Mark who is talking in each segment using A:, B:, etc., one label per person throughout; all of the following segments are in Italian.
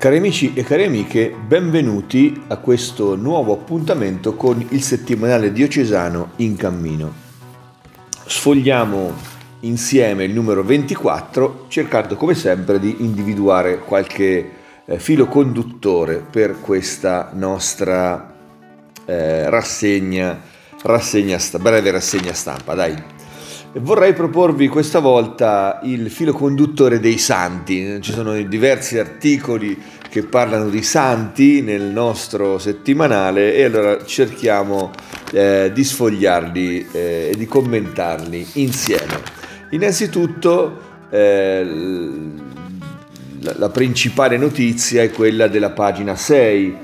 A: Cari amici e cari amiche, benvenuti a questo nuovo appuntamento con il settimanale diocesano in cammino. Sfogliamo insieme il numero 24 cercando come sempre di individuare qualche eh, filo conduttore per questa nostra eh, rassegna, rassegna, breve rassegna stampa. Dai, Vorrei proporvi questa volta il filo conduttore dei santi. Ci sono diversi articoli che parlano di santi nel nostro settimanale e allora cerchiamo eh, di sfogliarli eh, e di commentarli insieme. Innanzitutto eh, la, la, principale notizia è quella della pagina 6,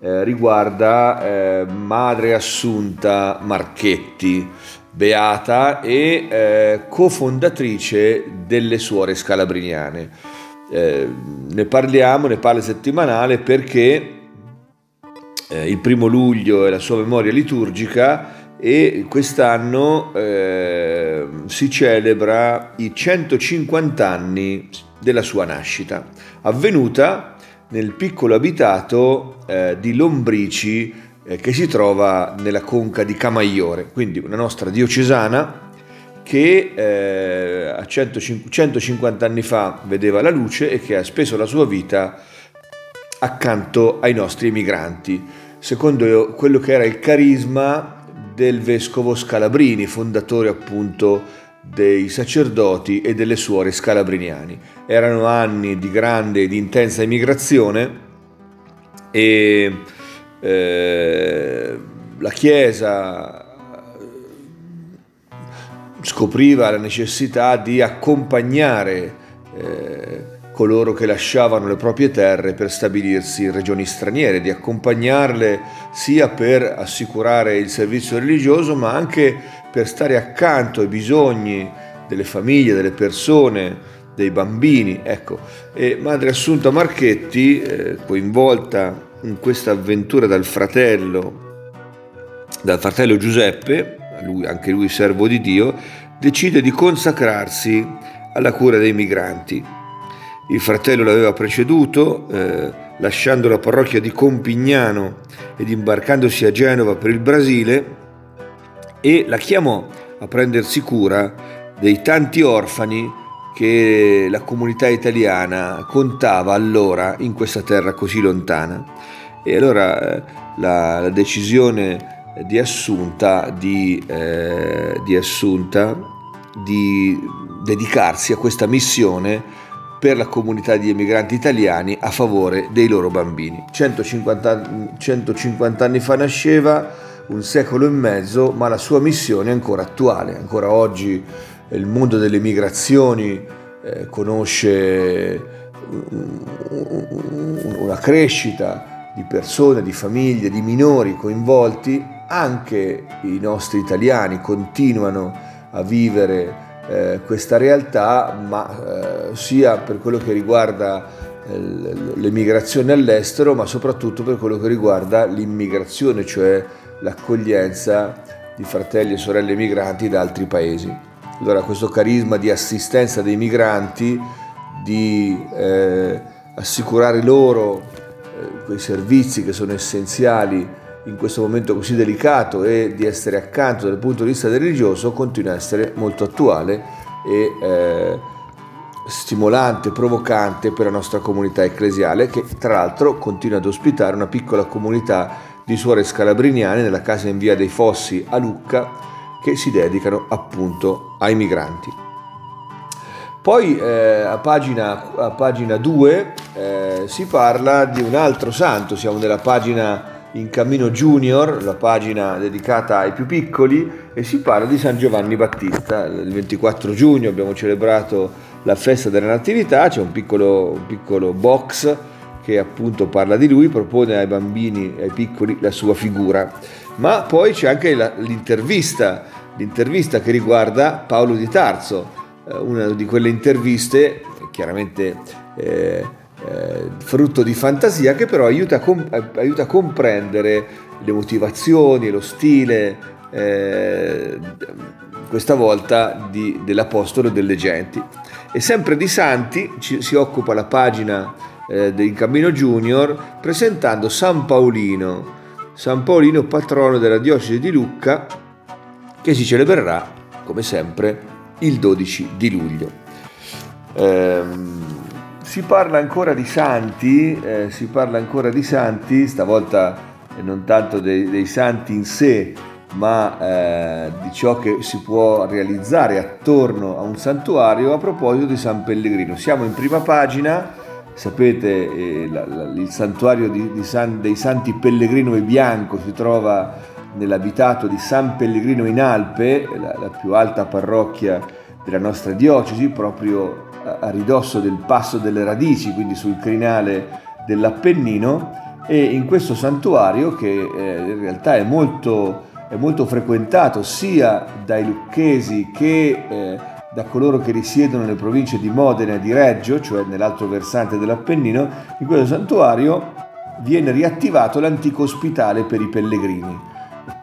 A: eh, riguarda eh, Madre Assunta Marchetti beata e eh, cofondatrice delle suore scalabriniane. Eh, ne parliamo, ne parla settimanale perché eh, il primo luglio è la sua memoria liturgica e quest'anno eh, si celebra i 150 anni della sua nascita, avvenuta nel piccolo abitato eh, di Lombrici che si trova nella conca di Camaiore, quindi una nostra diocesana che eh, a 150, 150 anni fa vedeva la luce e che ha speso la sua vita accanto ai nostri emigranti, secondo quello che era il carisma del vescovo Scalabrini, fondatore appunto dei sacerdoti e delle suore scalabriniani. Erano anni di grande e di intensa immigrazione e eh, la Chiesa scopriva la necessità di accompagnare eh, coloro che lasciavano le proprie terre per stabilirsi in regioni straniere, di accompagnarle sia per assicurare il servizio religioso, ma anche per stare accanto ai bisogni delle famiglie, delle persone, dei bambini. Ecco, e Madre Assunta Marchetti, eh, coinvolta in questa avventura dal fratello, dal fratello Giuseppe, lui, anche lui servo di Dio, decide di consacrarsi alla cura dei migranti. Il fratello l'aveva preceduto, eh, lasciando la parrocchia di Compignano ed imbarcandosi a Genova per il Brasile, e la chiamò a prendersi cura dei tanti orfani che la comunità italiana contava allora in questa terra così lontana. E allora eh, la, la decisione di Assunta di, eh, di Assunta di dedicarsi a questa missione per la comunità di emigranti italiani a favore dei loro bambini. 150, 150 anni fa nasceva, un secolo e mezzo, ma la sua missione è ancora attuale, ancora oggi il mondo delle migrazioni eh, conosce una crescita di persone, di famiglie, di minori coinvolti, anche i nostri italiani continuano a vivere eh, questa realtà, ma eh, sia per quello che riguarda eh, l'emigrazione all'estero, ma soprattutto per quello che riguarda l'immigrazione, cioè l'accoglienza di fratelli e sorelle migranti da altri paesi. Allora questo carisma di assistenza dei migranti, di eh, assicurare loro eh, quei servizi che sono essenziali in questo momento così delicato e di essere accanto dal punto di vista religioso continua a essere molto attuale e eh, stimolante, provocante per la nostra comunità ecclesiale che tra l'altro continua ad ospitare una piccola comunità di suore scalabriniane nella casa in via dei Fossi a Lucca che si dedicano appunto ai migranti. Poi eh, a, pagina, a, pagina, 2 eh, si parla di un altro santo, siamo nella pagina in cammino junior, la pagina dedicata ai più piccoli, e si parla di San Giovanni Battista. Il 24 giugno abbiamo celebrato la festa della Natività, c'è un piccolo, un piccolo box che appunto parla di lui, propone ai bambini, ai piccoli, la sua figura. Ma poi c'è anche la, l'intervista, l'intervista che riguarda Paolo di Tarso, eh, una di quelle interviste chiaramente eh, eh, frutto di fantasia che però aiuta a, com- aiuta a comprendere le motivazioni, lo stile, eh, questa volta di, dell'Apostolo delle genti. E sempre di Santi ci, si occupa la pagina eh, del Cammino Junior presentando San Paolino, San Paolino patrono della diocesi di Lucca che si celebrerà come sempre il 12 di luglio. Ehm, si parla ancora di santi, eh, si parla ancora di santi, stavolta eh, non tanto dei, dei santi in sé, ma eh, di ciò che si può realizzare attorno a un santuario a proposito di San Pellegrino. Siamo in prima pagina, sapete eh, la, la, il santuario di, di San, dei Santi Pellegrino e Bianco si trova nell'abitato di San Pellegrino in Alpe, la, la più alta parrocchia della nostra diocesi, proprio a, a ridosso del Passo delle Radici, quindi sul crinale dell'Appennino, e in questo santuario che eh, in realtà è molto è molto frequentato sia dai lucchesi che eh, da coloro che risiedono nelle province di Modena e di Reggio, cioè nell'altro versante dell'Appennino, in questo santuario viene riattivato l'antico ospitale per i pellegrini.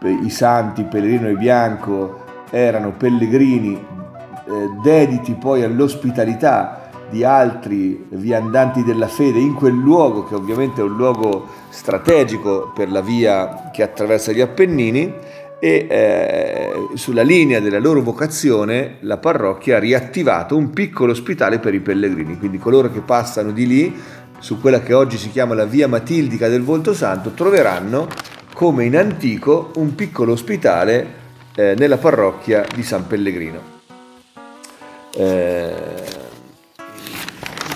A: I santi Pellegrino e Bianco erano pellegrini eh, dediti poi all'ospitalità di altri viandanti della fede in quel luogo, che ovviamente è un luogo strategico per la via che attraversa gli Appennini, e eh, sulla linea della loro vocazione la parrocchia ha riattivato un piccolo ospitale per i pellegrini, quindi coloro che passano di lì su quella che oggi si chiama la via Matildica del Volto Santo troveranno come in antico un piccolo ospitale eh, nella parrocchia di San Pellegrino. Eh,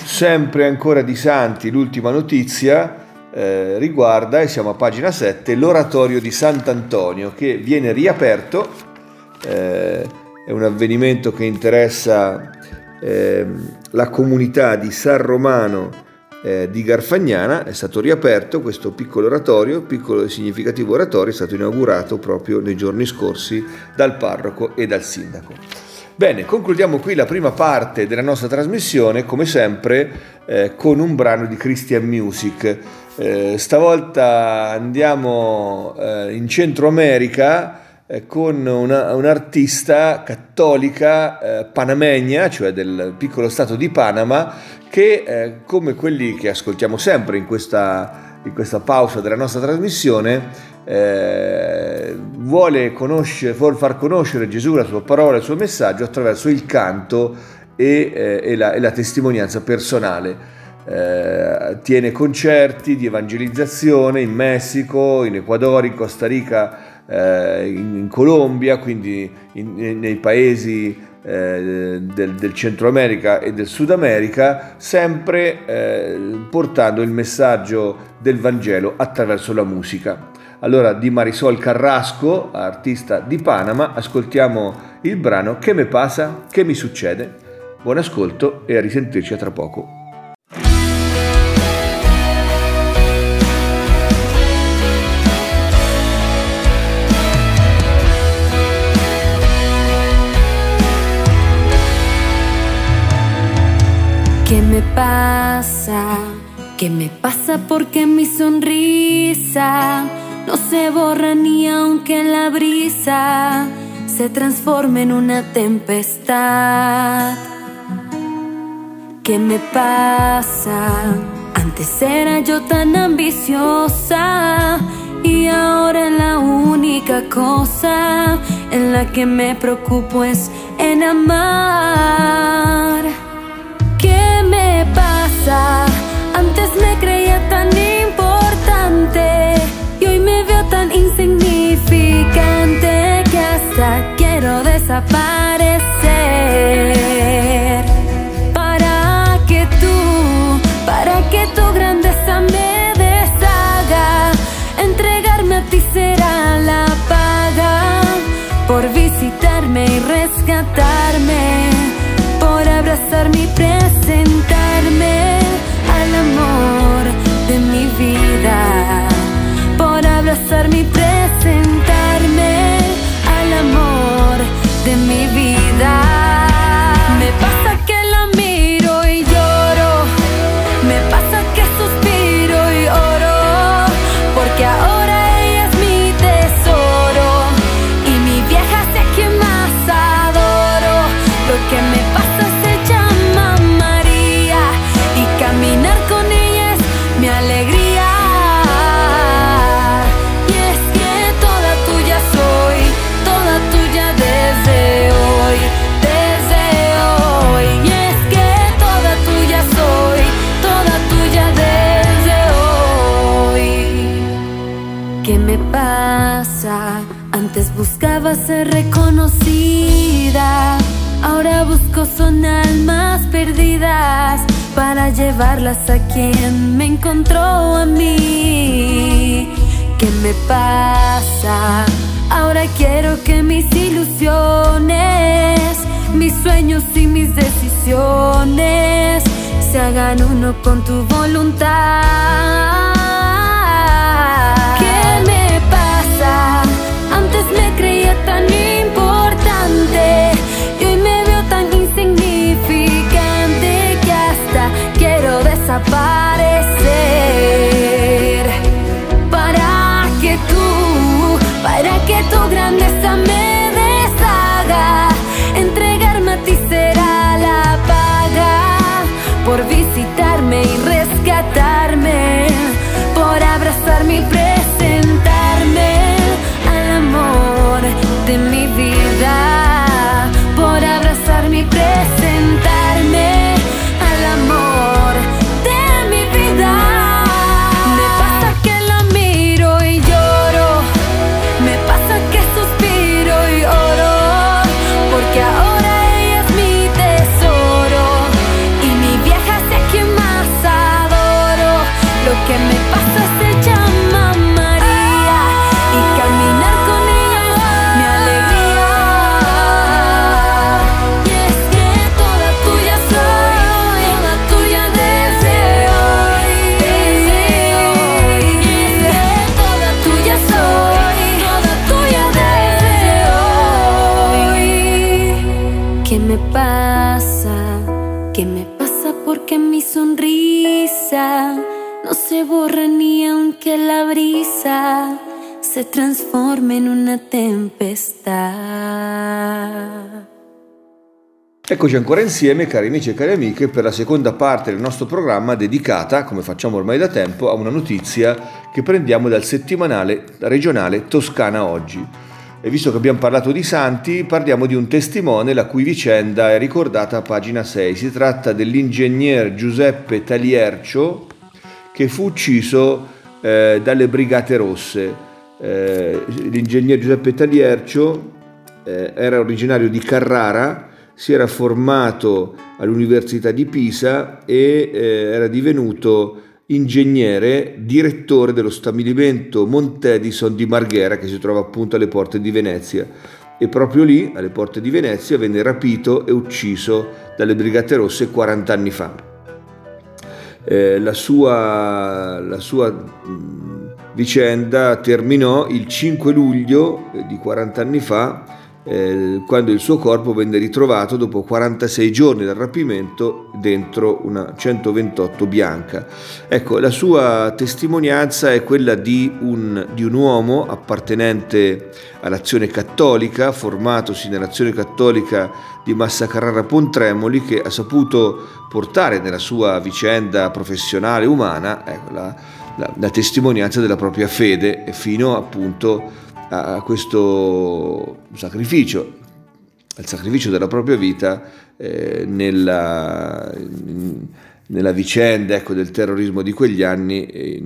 A: sempre ancora di santi, l'ultima notizia, eh, riguarda, e siamo a pagina 7, l'oratorio di Sant'Antonio che viene riaperto, eh, è un avvenimento che interessa eh, la comunità di San Romano eh, di Garfagnana, è stato riaperto questo piccolo oratorio, piccolo e significativo oratorio, è stato inaugurato proprio nei giorni scorsi dal parroco e dal sindaco. Bene, concludiamo qui la prima parte della nostra trasmissione, come sempre, eh, con un brano di Christian Music. Eh, stavolta andiamo eh, in Centro America eh, con una, un'artista cattolica eh, panamegna, cioè del piccolo stato di Panama, che eh, come quelli che ascoltiamo sempre in questa, in questa pausa della nostra trasmissione, eh, vuole, vuole far conoscere Gesù, la sua parola, il suo messaggio attraverso il canto e, eh, e, la, e la, testimonianza personale eh, tiene concerti di evangelizzazione in Messico, in Ecuador, in Costa Rica, eh, in, in, Colombia, quindi in, nei paesi eh, del, del, Centro America e del Sud America, sempre eh, portando il messaggio del Vangelo attraverso la musica. Allora di Marisol Carrasco, artista di Panama, ascoltiamo il brano Che me pasa? Che mi succede? Buon ascolto e a risentirci a tra poco.
B: ¿Qué me pasa? ¿Qué me pasa porque mi sonrisa no se borra ni aunque la brisa se transforme en una tempestad? ¿Qué me pasa? Antes era yo tan ambiciosa y ahora la única cosa en la que me preocupo es en amar. ¿Qué pasa? Antes me creía tan insignificante que hasta quiero desaparecer. de mi vida. Antes buscaba ser reconocida, ahora busco son almas perdidas para llevarlas a quien me encontró a mí. ¿Qué me pasa? Ahora quiero que mis ilusiones, mis sueños y mis decisiones se hagan uno con tu voluntad. thunder se transforma in una tempestà.
A: Eccoci ancora insieme, cari amici e cari amiche, per la seconda parte del nostro programma dedicata, come facciamo ormai da tempo, a una notizia che prendiamo dal settimanale regionale Toscana Oggi. E visto che abbiamo parlato di santi, parliamo di un testimone la cui vicenda è ricordata a pagina 6. Si tratta dell'ingegner Giuseppe Taliercio che fu ucciso eh, dalle Brigate Rosse eh, l'ingegner Giuseppe Taliercio eh, era originario di Carrara, si era formato all'Università di Pisa e eh, era divenuto ingegnere, direttore dello stabilimento Montedison di Marghera che si trova appunto alle porte di Venezia e proprio lì, alle porte di Venezia, venne rapito e ucciso dalle Brigate Rosse 40 anni fa. Eh, la sua, la sua vicenda terminò il 5 luglio eh, di 40 anni fa, eh, quando il suo corpo venne ritrovato dopo 46 giorni dal rapimento dentro una 128 bianca. Ecco, la sua testimonianza è quella di un, di un uomo appartenente all'azione cattolica, formatosi nell'azione cattolica di Massa Carrara Pontremoli, che ha saputo portare nella sua vicenda professionale umana ecco, la, la, la testimonianza della propria fede fino appunto a questo sacrificio, al sacrificio della propria vita eh, nella, nella, vicenda ecco, del terrorismo di quegli anni eh,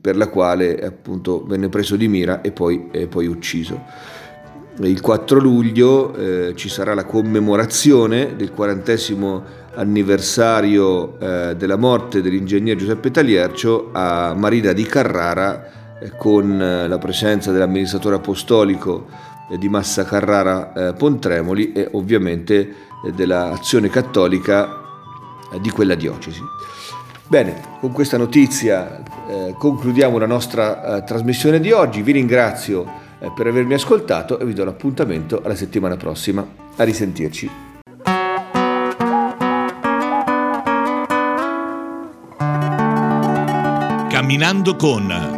A: per la quale appunto venne preso di mira e poi, e poi ucciso. Il 4 luglio eh, ci sarà la commemorazione del quarantesimo anniversario eh, della morte dell'ingegner Giuseppe Taliercio a Marina di Carrara eh, con eh, la presenza dell'amministratore apostolico eh, di Massa Carrara eh, Pontremoli e ovviamente dell'azione cattolica di quella diocesi. Bene, con questa notizia concludiamo la nostra trasmissione di oggi, vi ringrazio eh, per avermi ascoltato e vi do l'appuntamento alla settimana prossima. A risentirci.
C: Camminando con